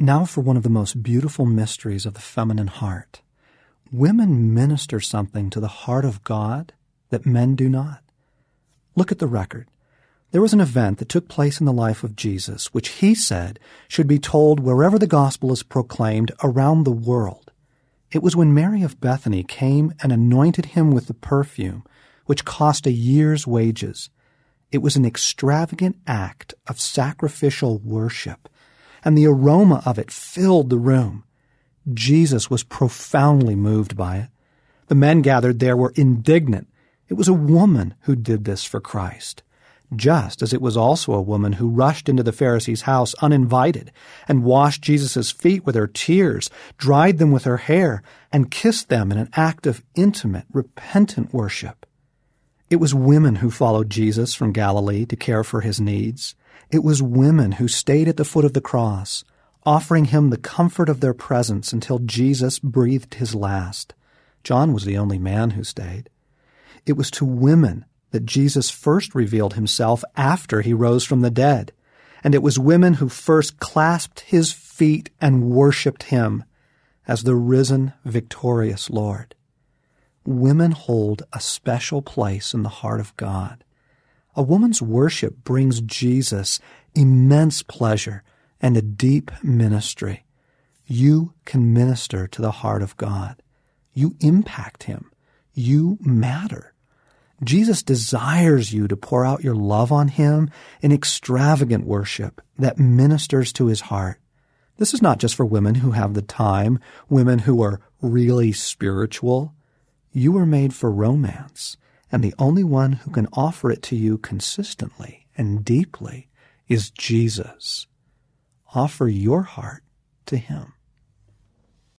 Now for one of the most beautiful mysteries of the feminine heart. Women minister something to the heart of God that men do not. Look at the record. There was an event that took place in the life of Jesus, which he said should be told wherever the gospel is proclaimed around the world. It was when Mary of Bethany came and anointed him with the perfume, which cost a year's wages. It was an extravagant act of sacrificial worship, and the aroma of it filled the room. Jesus was profoundly moved by it. The men gathered there were indignant. It was a woman who did this for Christ just as it was also a woman who rushed into the Pharisee's house uninvited and washed Jesus' feet with her tears, dried them with her hair, and kissed them in an act of intimate, repentant worship. It was women who followed Jesus from Galilee to care for his needs. It was women who stayed at the foot of the cross, offering him the comfort of their presence until Jesus breathed his last. John was the only man who stayed. It was to women that Jesus first revealed himself after he rose from the dead. And it was women who first clasped his feet and worshiped him as the risen, victorious Lord. Women hold a special place in the heart of God. A woman's worship brings Jesus immense pleasure and a deep ministry. You can minister to the heart of God. You impact him. You matter. Jesus desires you to pour out your love on him in extravagant worship that ministers to his heart. This is not just for women who have the time, women who are really spiritual. You were made for romance, and the only one who can offer it to you consistently and deeply is Jesus. Offer your heart to him.